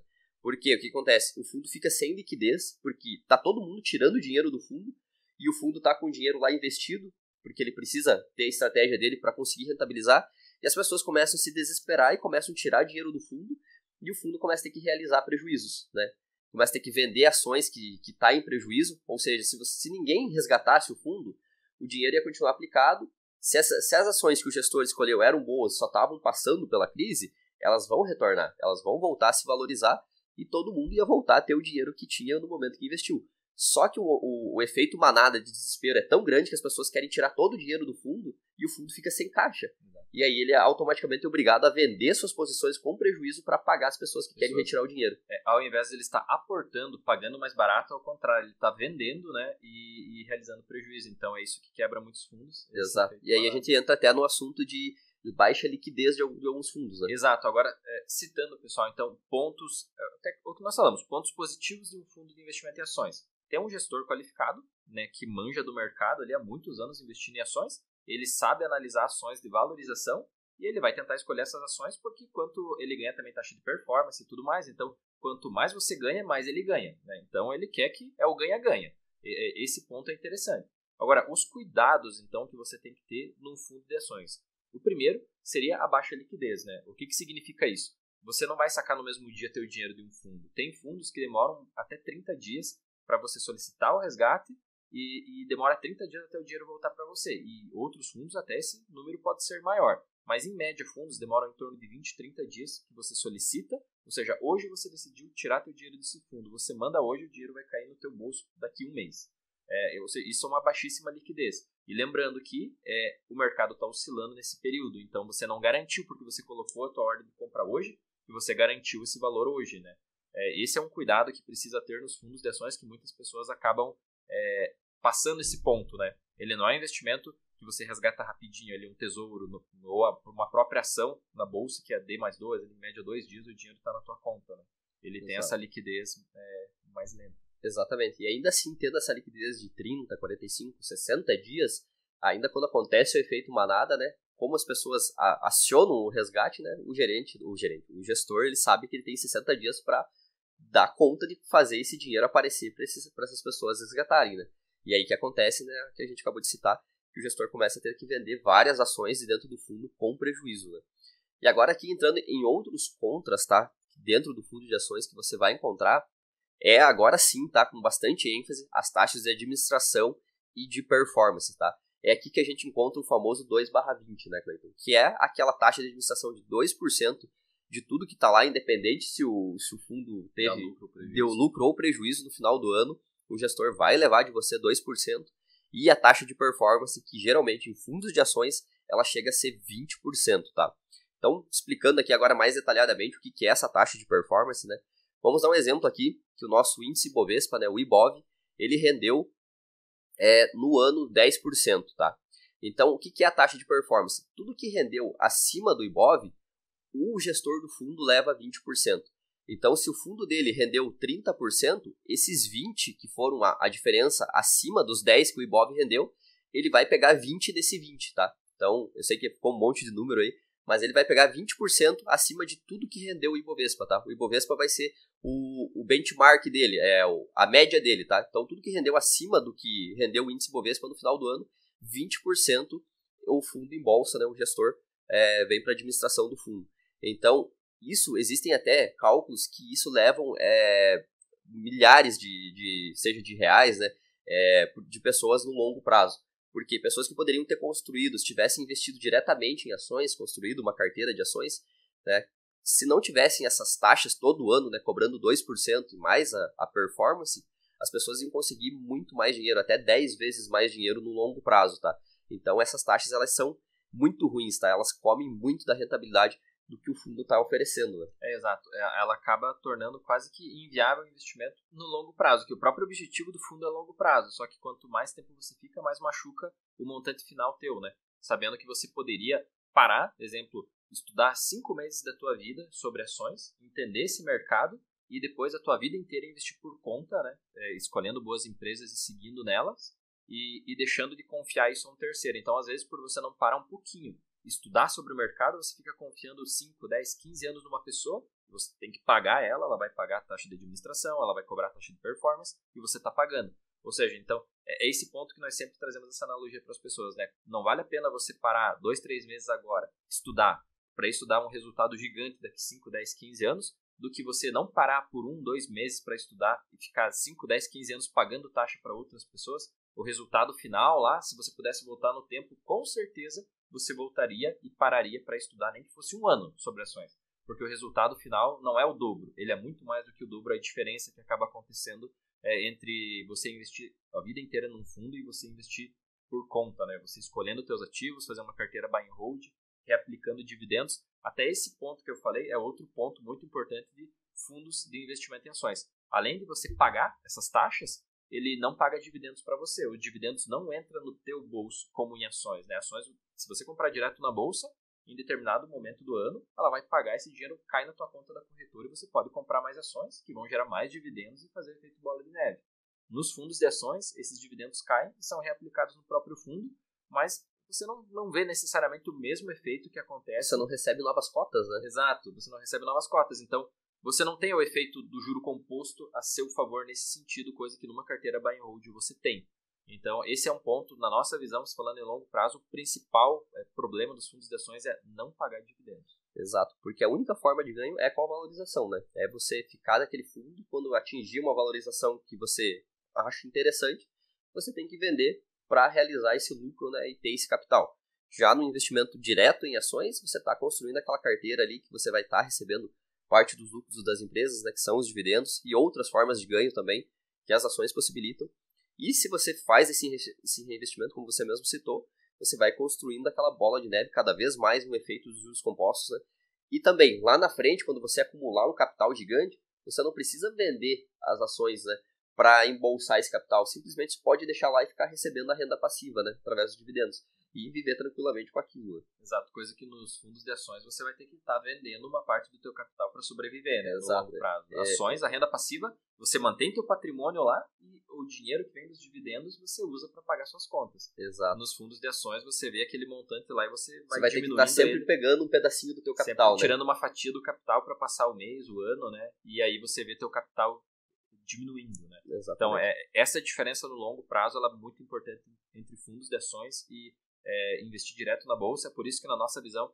Porque o que acontece? O fundo fica sem liquidez, porque tá todo mundo tirando dinheiro do fundo e o fundo tá com o dinheiro lá investido, porque ele precisa ter a estratégia dele para conseguir rentabilizar, e as pessoas começam a se desesperar e começam a tirar dinheiro do fundo, e o fundo começa a ter que realizar prejuízos, né? Começa a ter que vender ações que que tá em prejuízo, ou seja, se, você, se ninguém resgatasse o fundo, o dinheiro ia continuar aplicado. Se, essa, se as ações que o gestor escolheu eram boas, só estavam passando pela crise, elas vão retornar, elas vão voltar a se valorizar e todo mundo ia voltar a ter o dinheiro que tinha no momento que investiu. Só que o, o, o, efeito manada de desespero é tão grande que as pessoas querem tirar todo o dinheiro do fundo e o fundo fica sem caixa. E aí ele é automaticamente obrigado a vender suas posições com prejuízo para pagar as pessoas que pessoas. querem retirar o dinheiro. É, ao invés de ele estar aportando, pagando mais barato, ao contrário, ele está vendendo né, e, e, realizando prejuízo. Então é isso que quebra muitos fundos. Exato. E aí a gente entra até no assunto de baixa liquidez de, alguns fundos, né? Exato. Agora, é, citando, pessoal, então, pontos, é, até o que nós falamos, pontos positivos de um fundo de investimento em ações. Tem um gestor qualificado, né, que manja do mercado ali há muitos anos investindo em ações, ele sabe analisar ações de valorização e ele vai tentar escolher essas ações porque quanto ele ganha também taxa de performance e tudo mais, então quanto mais você ganha, mais ele ganha. Né? Então ele quer que é o ganha-ganha. Esse ponto é interessante. Agora, os cuidados então que você tem que ter num fundo de ações. O primeiro seria a baixa liquidez, né? O que, que significa isso? Você não vai sacar no mesmo dia teu dinheiro de um fundo. Tem fundos que demoram até 30 dias para você solicitar o resgate e, e, demora 30 dias até o dinheiro voltar para você. E outros fundos até esse número pode ser maior. Mas em média, fundos demoram em torno de 20, 30 dias que você solicita. Ou seja, hoje você decidiu tirar teu dinheiro desse fundo. Você manda hoje, o dinheiro vai cair no teu bolso daqui a um mês. É, isso é uma baixíssima liquidez. E lembrando que é, o mercado está oscilando nesse período, então você não garantiu porque você colocou a tua ordem de compra hoje e você garantiu esse valor hoje, né? É, esse é um cuidado que precisa ter nos fundos de ações que muitas pessoas acabam é, passando esse ponto, né? Ele não é um investimento que você resgata rapidinho ali um tesouro no, ou uma própria ação na bolsa que é D mais 2, em média dois dias o dinheiro está na tua conta, né? Ele Exato. tem essa liquidez é, mais lenta. Exatamente. E ainda assim, tendo essa liquidez de 30, 45, 60 dias, ainda quando acontece o efeito manada, né? Como as pessoas acionam o resgate, né? O gerente, o gerente, o gestor, ele sabe que ele tem 60 dias para dar conta de fazer esse dinheiro aparecer para essas pessoas resgatarem, né? E aí que acontece, né? Que a gente acabou de citar, que o gestor começa a ter que vender várias ações dentro do fundo com prejuízo, né? E agora aqui entrando em outros contras, tá? Dentro do fundo de ações que você vai encontrar, é agora sim, tá, com bastante ênfase, as taxas de administração e de performance, tá? É aqui que a gente encontra o famoso 2/20, né, Cleiton? Que é aquela taxa de administração de 2% de tudo que está lá, independente se o, se o fundo teve, deu lucro, deu lucro ou prejuízo no final do ano, o gestor vai levar de você 2%. E a taxa de performance, que geralmente em fundos de ações, ela chega a ser 20%, tá? Então, explicando aqui agora mais detalhadamente o que é essa taxa de performance, né? Vamos dar um exemplo aqui, que o nosso índice Bovespa, né, o IBOV, ele rendeu é, no ano 10%, tá? Então, o que é a taxa de performance? Tudo que rendeu acima do IBOV, o gestor do fundo leva 20%. Então, se o fundo dele rendeu 30%, esses 20 que foram a, a diferença acima dos 10 que o IBOV rendeu, ele vai pegar 20 desse 20, tá? Então, eu sei que ficou um monte de número aí, mas ele vai pegar 20% acima de tudo que rendeu o Ibovespa, tá? O Ibovespa vai ser o, o benchmark dele, é o, a média dele, tá? Então tudo que rendeu acima do que rendeu o índice Ibovespa no final do ano, 20% o fundo em bolsa, né, o gestor é, vem para a administração do fundo. Então, isso, existem até cálculos que isso levam é, milhares de, de, seja de reais, né, é, de pessoas no longo prazo. Porque pessoas que poderiam ter construído, se tivessem investido diretamente em ações, construído uma carteira de ações, né, se não tivessem essas taxas todo ano, né, cobrando 2% e mais a, a performance, as pessoas iam conseguir muito mais dinheiro, até 10 vezes mais dinheiro no longo prazo, tá? Então essas taxas elas são muito ruins, tá? Elas comem muito da rentabilidade do que o fundo está oferecendo. Né? É, exato. É, ela acaba tornando quase que inviável o investimento no longo prazo, que o próprio objetivo do fundo é longo prazo, só que quanto mais tempo você fica, mais machuca o montante final teu, né? Sabendo que você poderia parar, exemplo, estudar cinco meses da tua vida sobre ações, entender esse mercado e depois a tua vida inteira investir por conta, né? É, escolhendo boas empresas e seguindo nelas e, e deixando de confiar isso a um terceiro. Então, às vezes, por você não parar um pouquinho estudar sobre o mercado, você fica confiando 5, 10, 15 anos numa pessoa, você tem que pagar ela, ela vai pagar a taxa de administração, ela vai cobrar a taxa de performance e você está pagando. Ou seja, então, é, é esse ponto que nós sempre trazemos essa analogia para as pessoas, né? Não vale a pena você parar dois, três meses agora, estudar, para estudar um resultado gigante daqui 5, 10, 15 anos, do que você não parar por um, dois meses para estudar e ficar 5, 10, 15 anos pagando taxa para outras pessoas. O resultado final lá, se você pudesse voltar no tempo, com certeza você voltaria e pararia para estudar nem que fosse um ano sobre ações. Porque o resultado final não é o dobro, ele é muito mais do que o dobro, a diferença que acaba acontecendo é entre você investir a vida inteira num fundo e você investir por conta, né? Você escolhendo seus ativos, fazer uma carteira buy and hold, reaplicando dividendos. Até esse ponto que eu falei é outro ponto muito importante de fundos de investimento em ações. Além de você pagar essas taxas, ele não paga dividendos para você. O dividendos não entra no teu bolso como em ações, né? Ações, se você comprar direto na bolsa, em determinado momento do ano, ela vai pagar esse dinheiro, cai na tua conta da corretora e você pode comprar mais ações que vão gerar mais dividendos e fazer efeito bola de neve. Nos fundos de ações, esses dividendos caem e são reaplicados no próprio fundo, mas você não, não vê necessariamente o mesmo efeito que acontece. Você não recebe novas cotas, né? Exato, você não recebe novas cotas. Então, você não tem o efeito do juro composto a seu favor nesse sentido, coisa que numa carteira buy and hold você tem. Então, esse é um ponto, na nossa visão, falando em longo prazo, o principal é, problema dos fundos de ações é não pagar dividendos. Exato, porque a única forma de ganho é com a valorização, né? É você ficar naquele fundo quando atingir uma valorização que você acha interessante, você tem que vender para realizar esse lucro né, e ter esse capital. Já no investimento direto em ações, você está construindo aquela carteira ali que você vai estar tá recebendo parte dos lucros das empresas, né, que são os dividendos, e outras formas de ganho também que as ações possibilitam. E se você faz esse, esse reinvestimento, como você mesmo citou, você vai construindo aquela bola de neve cada vez mais um efeito dos juros compostos. Né? E também, lá na frente, quando você acumular um capital gigante, você não precisa vender as ações né, para embolsar esse capital. Simplesmente pode deixar lá e ficar recebendo a renda passiva né, através dos dividendos e viver tranquilamente com aquilo. Exato, coisa que nos fundos de ações você vai ter que estar tá vendendo uma parte do teu capital para sobreviver, né? Exato. É. Ações, a renda passiva, você mantém teu patrimônio lá e o dinheiro que vem dos dividendos você usa para pagar suas contas. Exato. Nos fundos de ações você vê aquele montante lá e você vai, você vai ter que estar tá sempre ele, pegando um pedacinho do teu capital, né? tirando uma fatia do capital para passar o mês, o ano, né? E aí você vê teu capital diminuindo, né? Exatamente. Então, é, essa diferença no longo prazo ela é muito importante entre fundos de ações e é, investir direto na bolsa. É por isso que, na nossa visão,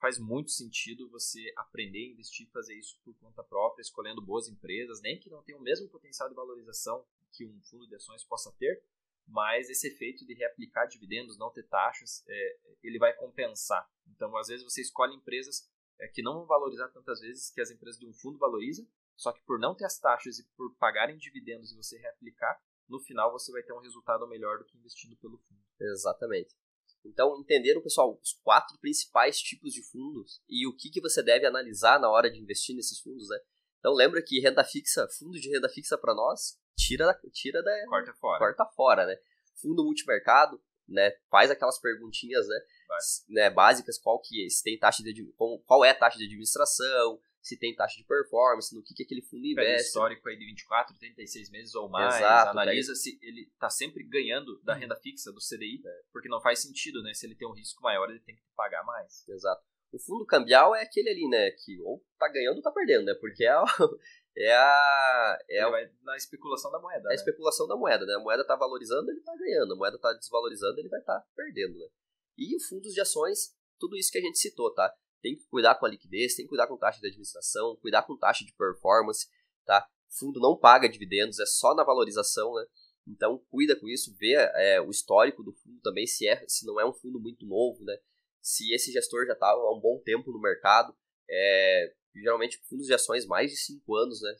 faz muito sentido você aprender a investir e fazer isso por conta própria, escolhendo boas empresas, nem que não tenham o mesmo potencial de valorização que um fundo de ações possa ter, mas esse efeito de reaplicar dividendos, não ter taxas, é, ele vai compensar. Então, às vezes, você escolhe empresas é, que não vão valorizar tantas vezes que as empresas de um fundo valorizam, só que por não ter as taxas e por pagarem dividendos e você reaplicar, no final você vai ter um resultado melhor do que investindo pelo fundo. Exatamente. Então, entenderam, pessoal, os quatro principais tipos de fundos e o que, que você deve analisar na hora de investir nesses fundos, né? Então, lembra que renda fixa, fundo de renda fixa para nós, tira, tira da... Corta fora. Corta fora, né? Fundo multimercado, né? Faz aquelas perguntinhas, né? né básicas, qual que se tem taxa de qual é a taxa de administração, se tem taxa de performance, no que, que aquele fundo investe. Pega histórico aí de 24, 36 meses ou mais, Exato, analisa se ele está sempre ganhando da renda fixa do CDI, é. porque não faz sentido, né? Se ele tem um risco maior, ele tem que pagar mais. Exato. O fundo cambial é aquele ali, né? Que ou tá ganhando ou tá perdendo, né? Porque é. É a. É a, na especulação da moeda. É a né? especulação da moeda, né? A moeda tá valorizando, ele tá ganhando. A moeda tá desvalorizando, ele vai estar tá perdendo, né? E os fundos de ações, tudo isso que a gente citou, tá? tem que cuidar com a liquidez, tem que cuidar com taxa de administração, cuidar com taxa de performance, tá? Fundo não paga dividendos, é só na valorização, né? Então cuida com isso, vê é, o histórico do fundo também, se, é, se não é um fundo muito novo, né? Se esse gestor já está há um bom tempo no mercado, é, geralmente fundos de ações mais de 5 anos, né?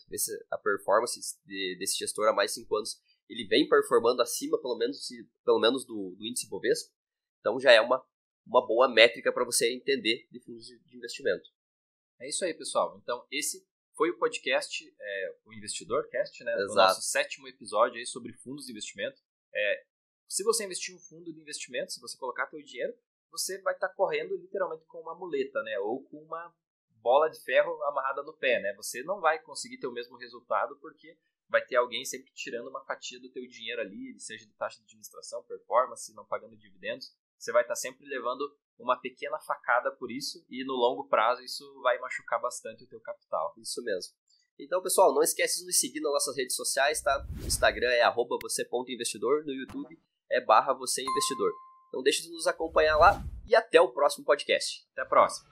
A performance de, desse gestor há mais de 5 anos, ele vem performando acima, pelo menos, pelo menos do, do índice Bovespa, então já é uma uma boa métrica para você entender de fundos de investimento. É isso aí, pessoal. Então, esse foi o podcast, é, o Investidor Cast, né? Exato. O nosso sétimo episódio aí sobre fundos de investimento. É, se você investir em um fundo de investimento, se você colocar seu dinheiro, você vai estar tá correndo literalmente com uma muleta, né? Ou com uma bola de ferro amarrada no pé, né? Você não vai conseguir ter o mesmo resultado porque vai ter alguém sempre tirando uma fatia do teu dinheiro ali, seja de taxa de administração, performance, não pagando dividendos você vai estar sempre levando uma pequena facada por isso e no longo prazo isso vai machucar bastante o teu capital. Isso mesmo. Então, pessoal, não esquece de nos seguir nas nossas redes sociais, tá? No Instagram é arroba você.investidor, no YouTube é barra você investidor. Não deixe de nos acompanhar lá e até o próximo podcast. Até a próxima.